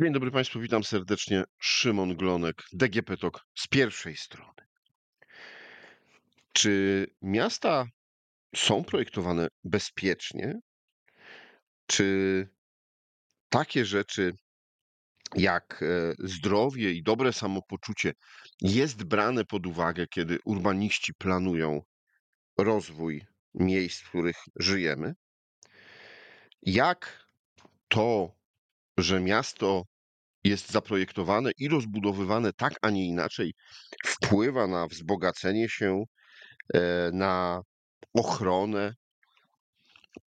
Dzień dobry Państwu, witam serdecznie. Szymon Glonek, DGP TOK z pierwszej strony. Czy miasta są projektowane bezpiecznie? Czy takie rzeczy jak e, zdrowie i dobre samopoczucie jest brane pod uwagę, kiedy urbaniści planują rozwój miejsc, w których żyjemy? Jak to, że miasto jest zaprojektowane i rozbudowywane tak, a nie inaczej, wpływa na wzbogacenie się, e, na ochronę.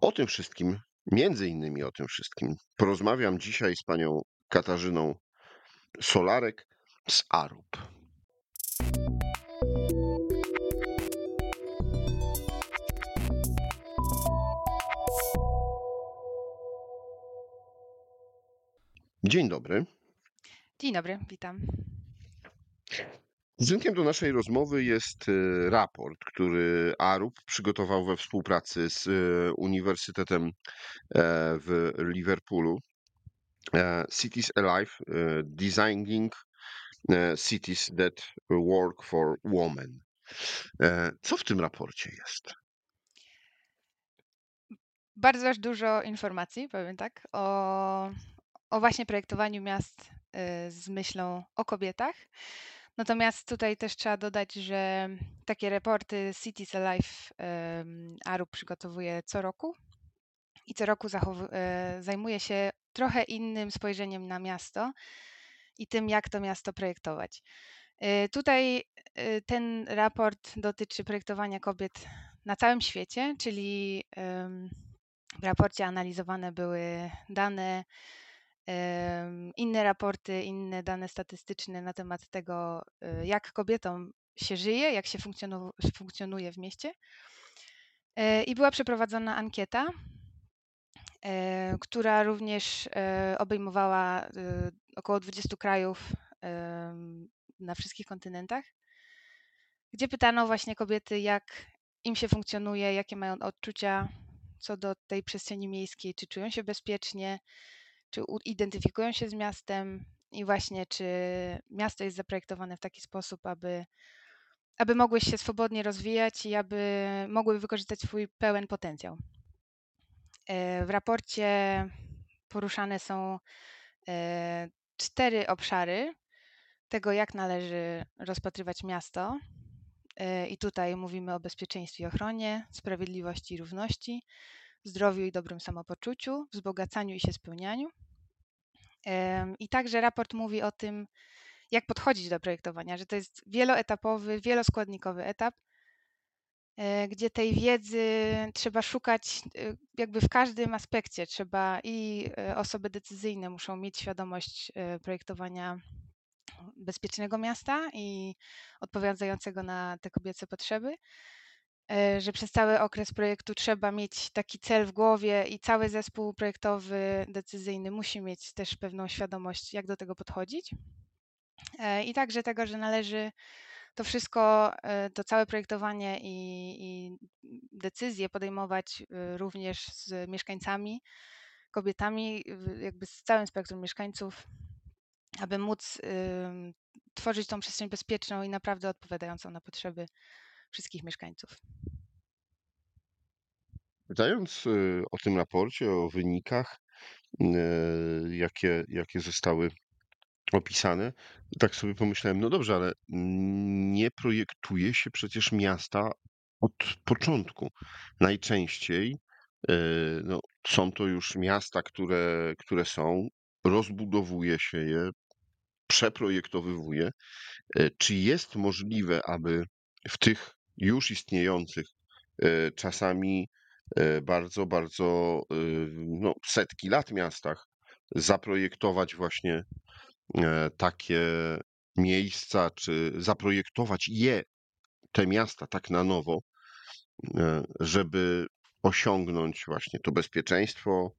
O tym wszystkim, między innymi o tym wszystkim, porozmawiam dzisiaj z panią Katarzyną Solarek z ARUP. Dzień dobry. Dzień dobry, witam. Dźwiękiem do naszej rozmowy jest e, raport, który ARUP przygotował we współpracy z e, Uniwersytetem e, w Liverpoolu. Cities Alive Designing Cities That Work for Women. Co w tym raporcie jest? Bardzo dużo informacji, powiem tak, o, o właśnie projektowaniu miast z myślą o kobietach. Natomiast tutaj też trzeba dodać, że takie raporty Cities Alive ARU przygotowuje co roku i co roku e, zajmuje się trochę innym spojrzeniem na miasto i tym, jak to miasto projektować. E, tutaj ten raport dotyczy projektowania kobiet na całym świecie, czyli w raporcie analizowane były dane inne raporty, inne dane statystyczne na temat tego, y, jak kobietom się żyje, jak się funkcjonuje w mieście. E, I była przeprowadzona ankieta, e, która również e, obejmowała y, około 20 krajów na wszystkich kontynentach, gdzie pytano właśnie kobiety, jak im się funkcjonuje, jakie mają odczucia co do tej przestrzeni miejskiej, czy czują się bezpiecznie, czy identyfikują się z miastem i właśnie czy miasto jest zaprojektowane w taki sposób, aby, aby mogły się swobodnie rozwijać i aby mogły wykorzystać swój pełen potencjał. E, w raporcie poruszane są e, cztery obszary tego, jak należy rozpatrywać miasto. E, I tutaj mówimy o bezpieczeństwie i ochronie, sprawiedliwości i równości, zdrowiu i dobrym samopoczuciu, wzbogacaniu i się spełnianiu. I także raport mówi o tym, jak podchodzić do projektowania, że to jest wieloetapowy, wieloskładnikowy etap, e, gdzie tej wiedzy trzeba szukać e, jakby w każdym aspekcie. Trzeba i e, osoby decyzyjne muszą mieć świadomość projektowania bezpiecznego miasta i odpowiadającego na te kobiece potrzeby, że przez cały okres projektu trzeba mieć taki cel w głowie i cały zespół projektowy, decyzyjny musi mieć też pewną świadomość, jak do tego podchodzić. E, I także tego, że należy to wszystko, e, to całe projektowanie i, i decyzje podejmować również z mieszkańcami, kobietami, jakby z całym spektrum mieszkańców, aby móc tworzyć tą przestrzeń bezpieczną i naprawdę odpowiadającą na potrzeby wszystkich mieszkańców. Pytając y, o tym raporcie, o wynikach, y, jakie, jakie zostały opisane, tak sobie pomyślałem, no dobrze, ale nie projektuje się przecież miasta od początku. Najczęściej y, no, są to już miasta, które, które są, rozbudowuje się je, przeprojektowywuje. Czy jest możliwe, aby w tych już istniejących, e, czasami e, bardzo, bardzo e, no, setki lat miastach zaprojektować właśnie takie miejsca, czy zaprojektować je, te miasta tak na nowo, żeby osiągnąć właśnie to bezpieczeństwo,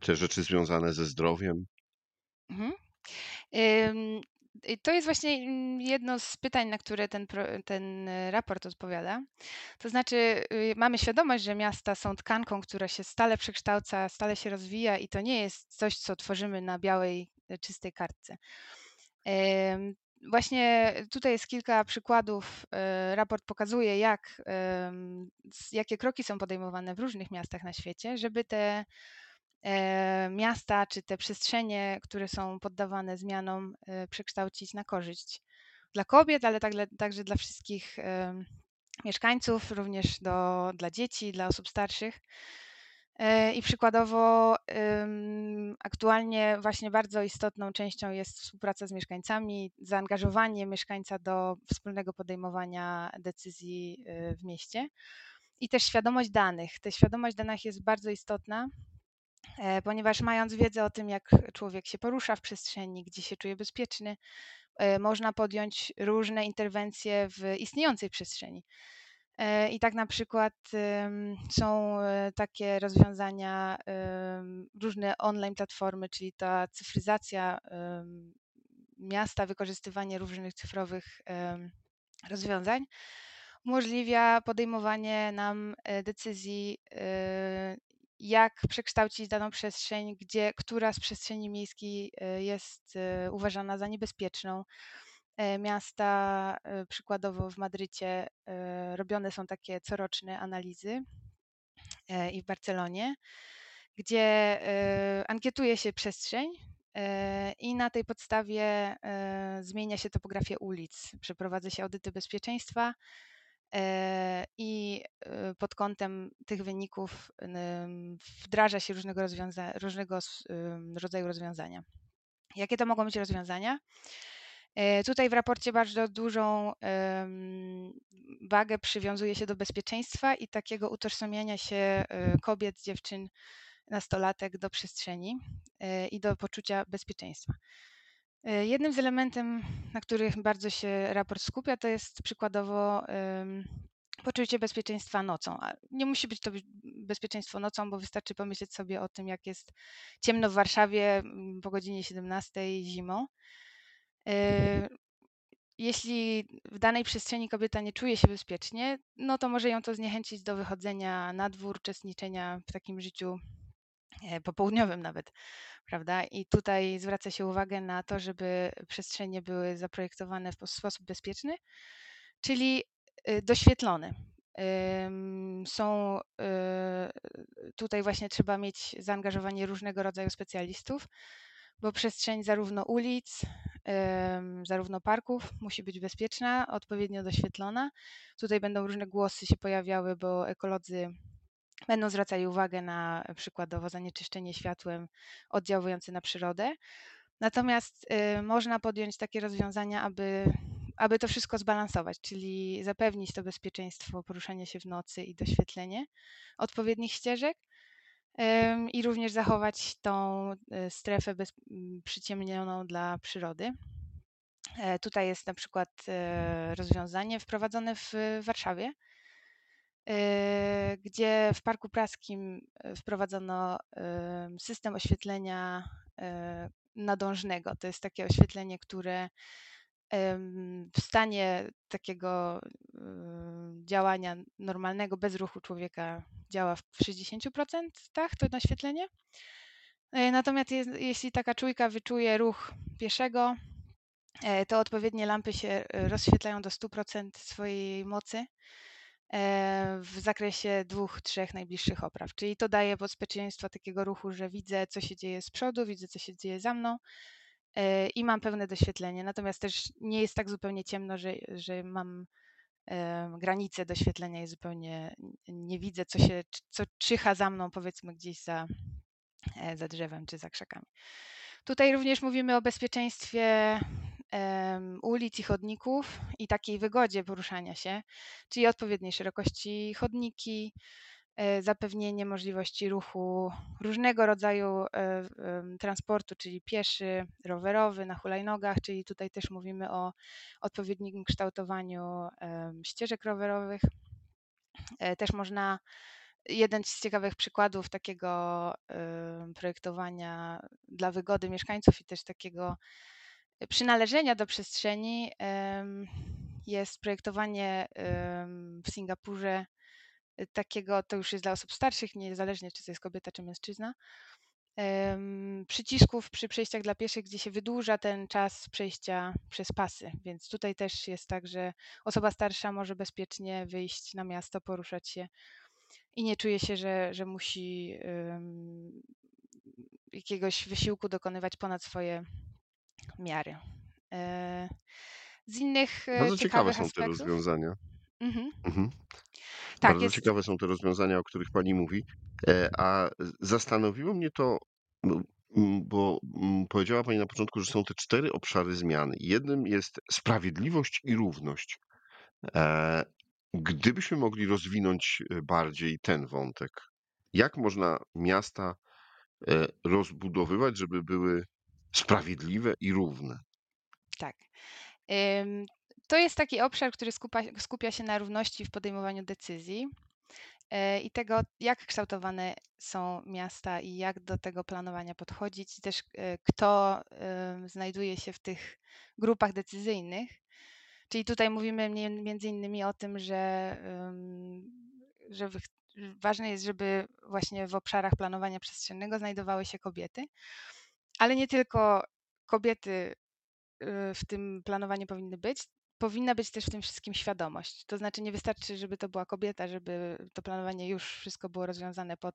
te rzeczy związane ze zdrowiem. Mhm. To jest właśnie mm, jedno z pytań, na które ten, ten e, raport odpowiada. To znaczy, y, mamy świadomość, że miasta są tkanką, która się stale przekształca, stale się rozwija i to nie jest coś, co tworzymy na białej czystej kartce. Właśnie tutaj jest kilka przykładów. Raport pokazuje, jak, jakie kroki są podejmowane w różnych miastach na świecie, żeby te miasta czy te przestrzenie, które są poddawane zmianom, przekształcić na korzyść dla kobiet, ale także dla wszystkich mieszkańców, również do, dla dzieci, dla osób starszych. E, I przykładowo aktualnie właśnie bardzo istotną częścią jest współpraca z mieszkańcami, zaangażowanie mieszkańca do wspólnego podejmowania decyzji e, w mieście i też świadomość danych. Ta świadomość danych jest bardzo istotna, e, ponieważ mając wiedzę o tym, jak człowiek się porusza w przestrzeni, gdzie się czuje bezpieczny, można podjąć różne interwencje w istniejącej przestrzeni. E, I tak na przykład są e, takie rozwiązania, różne online platformy, czyli ta cyfryzacja miasta, wykorzystywanie różnych cyfrowych rozwiązań umożliwia podejmowanie nam e, decyzji, jak przekształcić daną przestrzeń, gdzie która z przestrzeni miejskiej jest uważana za niebezpieczną, E, miasta, e, przykładowo w Madrycie e, robione są takie coroczne analizy i w Barcelonie, gdzie ankietuje się przestrzeń i na tej podstawie zmienia się topografię ulic, przeprowadza się audyty bezpieczeństwa i pod kątem tych wyników wdraża się różnego, różnego rodzaju rozwiązania. Jakie to mogą być rozwiązania? E, tutaj w raporcie bardzo dużą wagę przywiązuje się do bezpieczeństwa i takiego utożsamiania się e, kobiet, dziewczyn, nastolatek do przestrzeni e, i do poczucia bezpieczeństwa. Jednym z elementów, na których bardzo się raport skupia, to jest przykładowo poczucie bezpieczeństwa nocą. Nie musi być to bezpieczeństwo nocą, bo wystarczy pomyśleć sobie o tym, jak jest ciemno w Warszawie po godzinie 17 zimą Yy, jeśli w danej przestrzeni kobieta nie czuje się bezpiecznie, no to może ją to zniechęcić do wychodzenia na dwór, uczestniczenia w takim życiu e, popołudniowym nawet, prawda? I tutaj zwraca się uwagę na to, żeby przestrzenie były zaprojektowane w sposób bezpieczny, czyli y, doświetlone. Są y, tutaj właśnie trzeba mieć zaangażowanie różnego rodzaju specjalistów, bo przestrzeń zarówno ulic, zarówno parków musi być bezpieczna, odpowiednio doświetlona. Tutaj będą różne głosy się pojawiały, bo ekolodzy będą zwracali uwagę na przykładowo zanieczyszczenie światłem oddziałujące na przyrodę. Natomiast y, można podjąć takie rozwiązania, aby, aby to wszystko zbalansować, czyli zapewnić to bezpieczeństwo poruszania się w nocy i doświetlenie odpowiednich ścieżek, i również zachować tą e, strefę bez, przyciemnioną dla przyrody. E, tutaj jest na przykład e, rozwiązanie wprowadzone w Warszawie, gdzie w Parku Praskim wprowadzono system oświetlenia nadążnego. To jest takie oświetlenie, które w stanie takiego działania normalnego, bez ruchu człowieka działa w 60% to naświetlenie. Natomiast jeśli taka czujka wyczuje ruch pieszego, to odpowiednie lampy się rozświetlają do 100% swojej mocy w zakresie dwóch, trzech najbliższych opraw. Czyli to daje bezpieczeństwo takiego ruchu, że widzę, co się dzieje z przodu, widzę, co się dzieje za mną i mam pewne doświetlenie. Natomiast też nie jest tak zupełnie ciemno, że, że mam granice doświetlenia i zupełnie nie widzę, co się, co czyha za mną, powiedzmy gdzieś za, e, za drzewem czy za krzakami. Tutaj również mówimy o bezpieczeństwie ulic i chodników i takiej wygodzie poruszania się, czyli odpowiedniej szerokości chodniki, E, zapewnienie możliwości ruchu różnego rodzaju e, transportu, czyli pieszy, rowerowy, na hulajnogach, czyli tutaj też mówimy o odpowiednim kształtowaniu ścieżek rowerowych. E, też można jeden z ciekawych przykładów takiego projektowania dla wygody mieszkańców i też takiego przynależenia do przestrzeni jest projektowanie w Singapurze takiego, to już jest dla osób starszych, niezależnie czy to jest kobieta czy mężczyzna, przycisków przy przejściach dla pieszych, gdzie się wydłuża ten czas przejścia przez pasy. Więc tutaj też jest tak, że osoba starsza może bezpiecznie wyjść na miasto, poruszać się i nie czuje się, że, że musi jakiegoś wysiłku dokonywać ponad swoje miary. E, Z innych e, Bardzo ciekawe ciekawych są te aspektów. rozwiązania. Mhm. Mhm. Tak, Bardzo jest. ciekawe są te rozwiązania, o których pani mówi. E, A zastanowiło mnie to, bo powiedziała pani na początku, że są te cztery obszary zmiany. Jednym jest sprawiedliwość i równość. E, Gdybyśmy mogli rozwinąć e, bardziej ten wątek, jak można miasta e, rozbudowywać, żeby były sprawiedliwe i równe? Tak. To jest taki obszar, który skupia, skupia się na równości w podejmowaniu decyzji e, i tego, jak kształtowane są miasta i jak do tego planowania podchodzić, i też e, kto znajduje się w tych grupach decyzyjnych. Czyli tutaj mówimy między innymi o tym, że, że ważne jest, żeby właśnie w obszarach planowania przestrzennego znajdowały się kobiety, ale nie tylko kobiety y, w tym planowaniu powinny być. Powinna być też w tym wszystkim świadomość. To znaczy, nie wystarczy, żeby to była kobieta, żeby to planowanie już wszystko było rozwiązane pod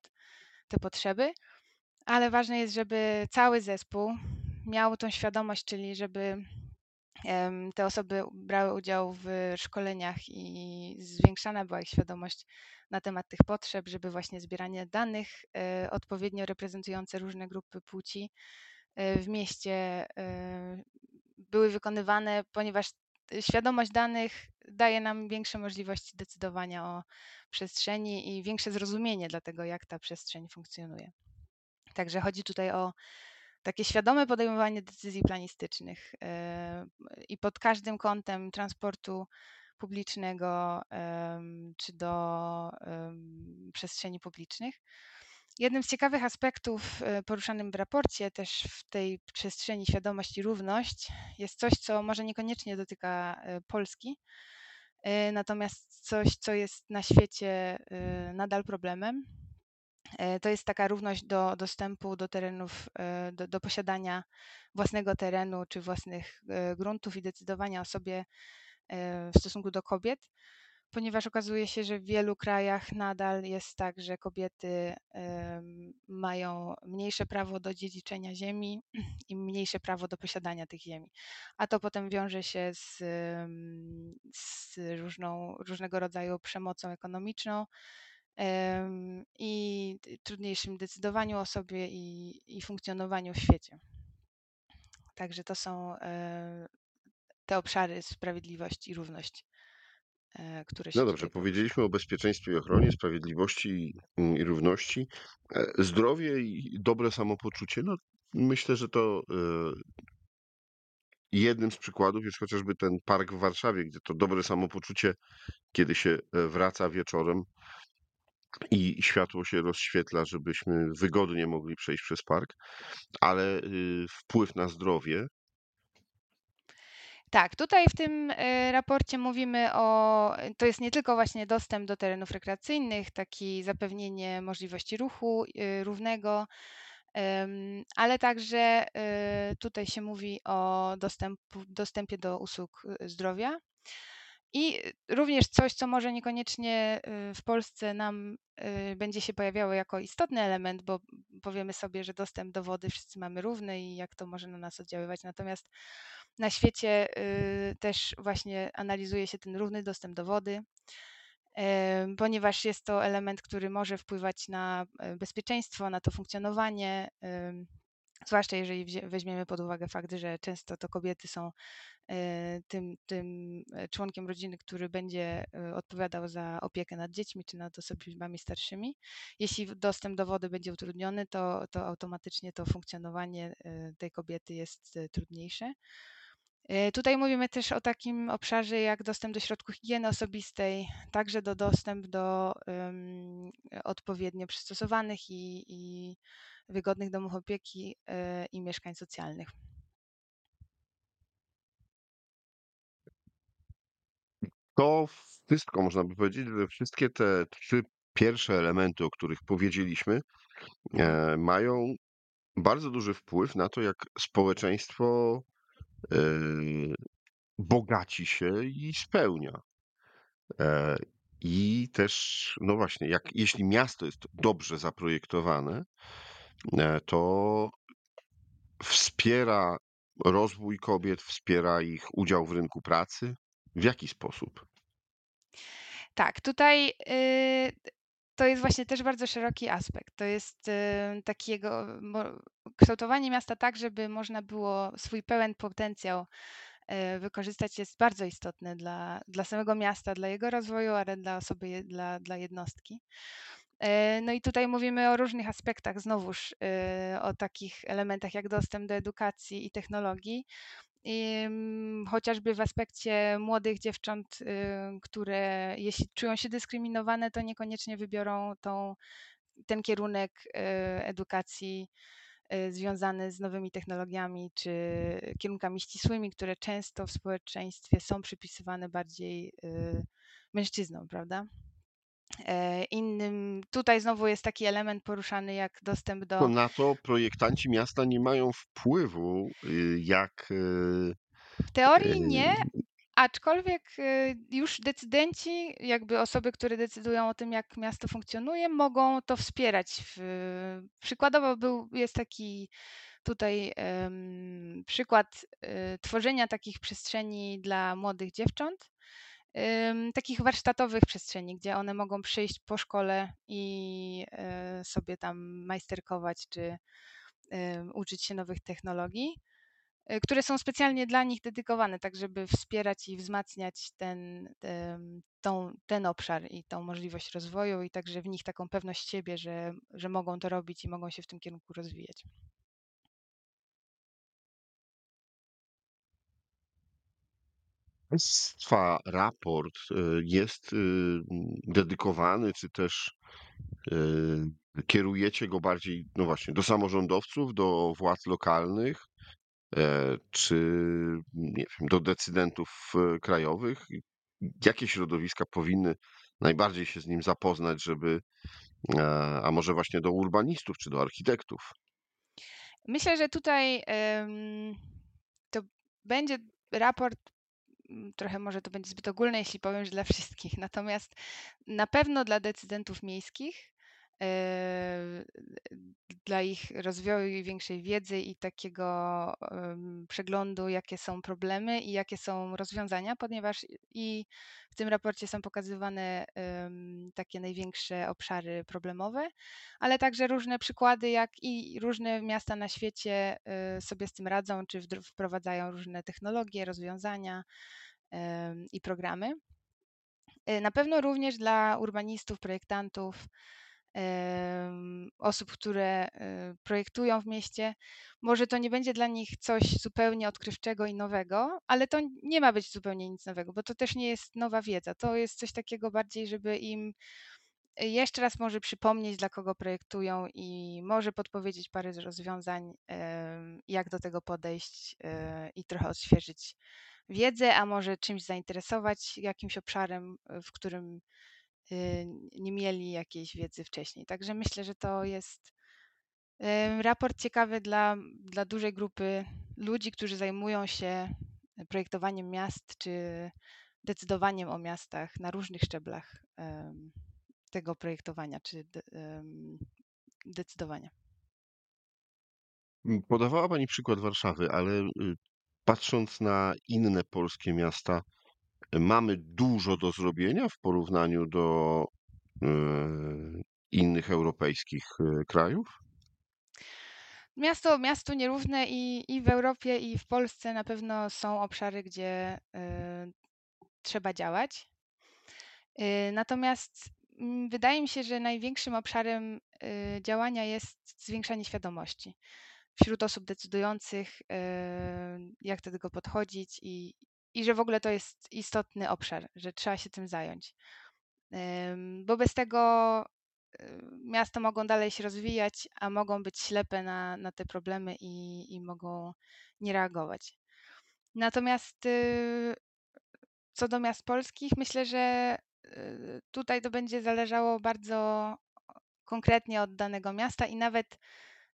te potrzeby, ale ważne jest, żeby cały zespół miał tą świadomość, czyli żeby te osoby brały udział w szkoleniach i zwiększana była ich świadomość na temat tych potrzeb, żeby właśnie zbieranie danych e, odpowiednio reprezentujące różne grupy płci w mieście e, były wykonywane, ponieważ świadomość danych daje nam większe możliwości decydowania o przestrzeni i większe zrozumienie dla tego, jak ta przestrzeń funkcjonuje. Także chodzi tutaj o takie świadome podejmowanie decyzji planistycznych e, i pod każdym kątem transportu publicznego czy do przestrzeni publicznych. Jednym z ciekawych aspektów e, poruszanym w raporcie, też w tej przestrzeni świadomość i równość, jest coś, co może niekoniecznie dotyka e, Polski, e, natomiast coś, co jest na świecie nadal problemem. To jest taka równość do dostępu do terenów, do, do posiadania własnego terenu czy własnych gruntów i decydowania o sobie w stosunku do kobiet ponieważ okazuje się, że w wielu krajach nadal jest tak, że kobiety mają mniejsze prawo do dziedziczenia ziemi i mniejsze prawo do posiadania tych ziemi. A to potem wiąże się z, z różną, różnego rodzaju przemocą ekonomiczną i trudniejszym decydowaniu o sobie i, i funkcjonowaniu w świecie. Także to są e, te obszary sprawiedliwości i równość, e, które się No dobrze, powiedzieliśmy o bezpieczeństwie i ochronie, sprawiedliwości mm, i równości. E, Zdrowie i dobre samopoczucie, no myślę, że to e, jednym z przykładów jest chociażby ten park w Warszawie, gdzie to dobre samopoczucie, kiedy się wraca wieczorem i światło się rozświetla, żebyśmy wygodnie mogli przejść przez park, ale y, wpływ na zdrowie, Tak, tutaj w tym e, raporcie mówimy o, to jest nie tylko właśnie dostęp do terenów rekreacyjnych, taki zapewnienie możliwości ruchu e, równego, ale także e, tutaj się mówi o dostępu, dostępie do usług zdrowia. I również coś, co może niekoniecznie w Polsce nam będzie się pojawiało jako istotny element, bo powiemy sobie, że dostęp do wody wszyscy mamy równy i jak to może na nas oddziaływać. Natomiast na świecie y, też właśnie analizuje się ten równy dostęp do wody, ponieważ jest to element, który może wpływać na e, bezpieczeństwo, na to funkcjonowanie. Zwłaszcza jeżeli weźmiemy pod uwagę fakt, że często to kobiety są e, tym, tym e, członkiem rodziny, który będzie odpowiadał za opiekę nad dziećmi czy nad osobami starszymi. Jeśli dostęp do wody będzie utrudniony, to, to automatycznie to funkcjonowanie tej kobiety jest trudniejsze. E, Tutaj mówimy też o takim obszarze jak dostęp do środków higieny osobistej, także do dostęp do em, odpowiednio przystosowanych i, i wygodnych domów opieki e, i mieszkań socjalnych. to wszystko można by powiedzieć, że wszystkie te trzy pierwsze elementy, o których powiedzieliśmy, e, mają bardzo duży wpływ na to, jak społeczeństwo, bogaci się i spełnia. E, I też, no właśnie, jak, jeśli miasto jest dobrze zaprojektowane, e, to wspiera rozwój kobiet, wspiera ich udział w rynku pracy. W jaki sposób? Tak, tutaj y, to jest właśnie też bardzo szeroki aspekt. To jest y, takiego mo, kształtowanie miasta tak, żeby można było swój pełen potencjał y, wykorzystać jest bardzo istotne dla, dla samego miasta, dla jego rozwoju, ale dla osoby, dla, dla jednostki. E, No i tutaj mówimy o różnych aspektach, znowuż y, o takich elementach jak dostęp do edukacji i technologii, chociażby w aspekcie młodych dziewcząt, y, które jeśli czują się dyskryminowane, to niekoniecznie wybiorą tą, ten kierunek y, edukacji y, związany z nowymi technologiami czy kierunkami ścisłymi, które często w społeczeństwie są przypisywane bardziej mężczyznom, prawda? E, Innym, tutaj znowu jest taki element poruszany jak dostęp do na to projektanci miasta nie mają wpływu, y, jak y, W teorii nie, y, aczkolwiek y, już decydenci, jakby osoby, które decydują o tym, jak miasto funkcjonuje, mogą to wspierać. Przykładowo był, jest taki tutaj przykład tworzenia takich przestrzeni dla młodych dziewcząt, takich warsztatowych przestrzeni, gdzie one mogą przyjść po szkole i e, sobie tam majsterkować czy em, uczyć się nowych technologii y, które są specjalnie dla nich dedykowane, tak żeby wspierać i wzmacniać ten, em, tą, ten obszar i tą możliwość rozwoju i także w nich taką pewność siebie, że, że mogą to robić i mogą się w tym kierunku rozwijać. Państwa raport y, jest y, dedykowany, czy też y, kierujecie go bardziej, no właśnie, do samorządowców, do władz lokalnych, e, czy nie wiem, do decydentów e, krajowych? Jakie środowiska powinny najbardziej się z nim zapoznać, żeby, e, a może właśnie do urbanistów czy do architektów? Myślę, że tutaj to będzie raport, trochę może to będzie zbyt ogólne, jeśli powiem, że dla wszystkich, natomiast na pewno dla decydentów miejskich, dla ich rozwoju i większej wiedzy i takiego przeglądu, jakie są problemy i jakie są rozwiązania, ponieważ i w tym raporcie są pokazywane takie największe obszary problemowe, ale także różne przykłady, jak i różne miasta na świecie y, sobie z tym radzą, czy wprowadzają różne technologie, rozwiązania i programy. Y, Na pewno również dla urbanistów, projektantów, osób, które y, projektują w mieście. Może to nie będzie dla nich coś zupełnie odkrywczego i nowego, ale to nie ma być zupełnie nic nowego, bo to też nie jest nowa wiedza. To jest coś takiego bardziej, żeby im jeszcze raz może przypomnieć, dla kogo projektują i może podpowiedzieć parę rozwiązań, jak do tego podejść e, i trochę odświeżyć wiedzę, a może czymś zainteresować, jakimś obszarem, w którym y, nie mieli jakiejś wiedzy wcześniej. Także myślę, że to jest raport ciekawy dla, dla dużej grupy ludzi, którzy zajmują się projektowaniem miast czy decydowaniem o miastach na różnych szczeblach tego projektowania czy decydowania. M, Podawała Pani przykład Warszawy, ale y, patrząc na inne polskie miasta, y, mamy dużo do zrobienia w porównaniu do y, innych europejskich y, krajów? Miasto, miasto nierówne i, i w Europie, i w Polsce na pewno są obszary, gdzie y, trzeba działać. Y, Natomiast mm, wydaje mi się, że największym obszarem y, działania jest zwiększanie świadomości wśród osób decydujących, jak do tego podchodzić i, i że w ogóle to jest istotny obszar, że trzeba się tym zająć. Bo bez tego y, miasta mogą dalej się rozwijać, a mogą być ślepe na, na te problemy i, i mogą nie reagować. Natomiast y, co do miast polskich, myślę, że y, tutaj to będzie zależało bardzo konkretnie od danego miasta i nawet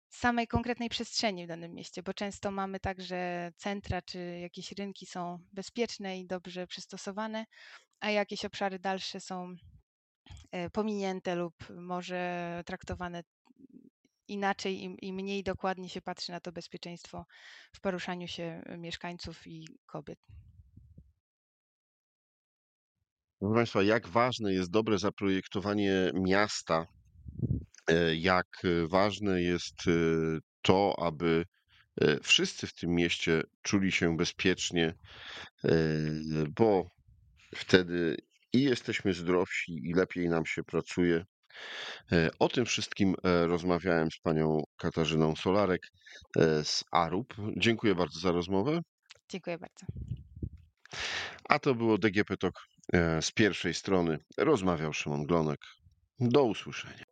samej konkretnej przestrzeni w danym mieście, bo często mamy tak, że centra czy jakieś rynki są bezpieczne i dobrze przystosowane, a jakieś obszary dalsze są e, pominięte lub może traktowane inaczej i, i mniej dokładnie się patrzy na to bezpieczeństwo w poruszaniu się mieszkańców i kobiet. Proszę Państwa, jak ważne jest dobre zaprojektowanie miasta, e, jak e, ważne jest e, to, aby e, wszyscy w tym mieście czuli się bezpiecznie, e, bo wtedy i jesteśmy zdrowsi, i lepiej nam się pracuje. E, O tym wszystkim e, rozmawiałem z panią Katarzyną Solarek e, z ARUP. Dziękuję bardzo za rozmowę. Dziękuję bardzo. A to było DGP Talk e, z pierwszej strony. Rozmawiał Szymon Glonek. Do usłyszenia.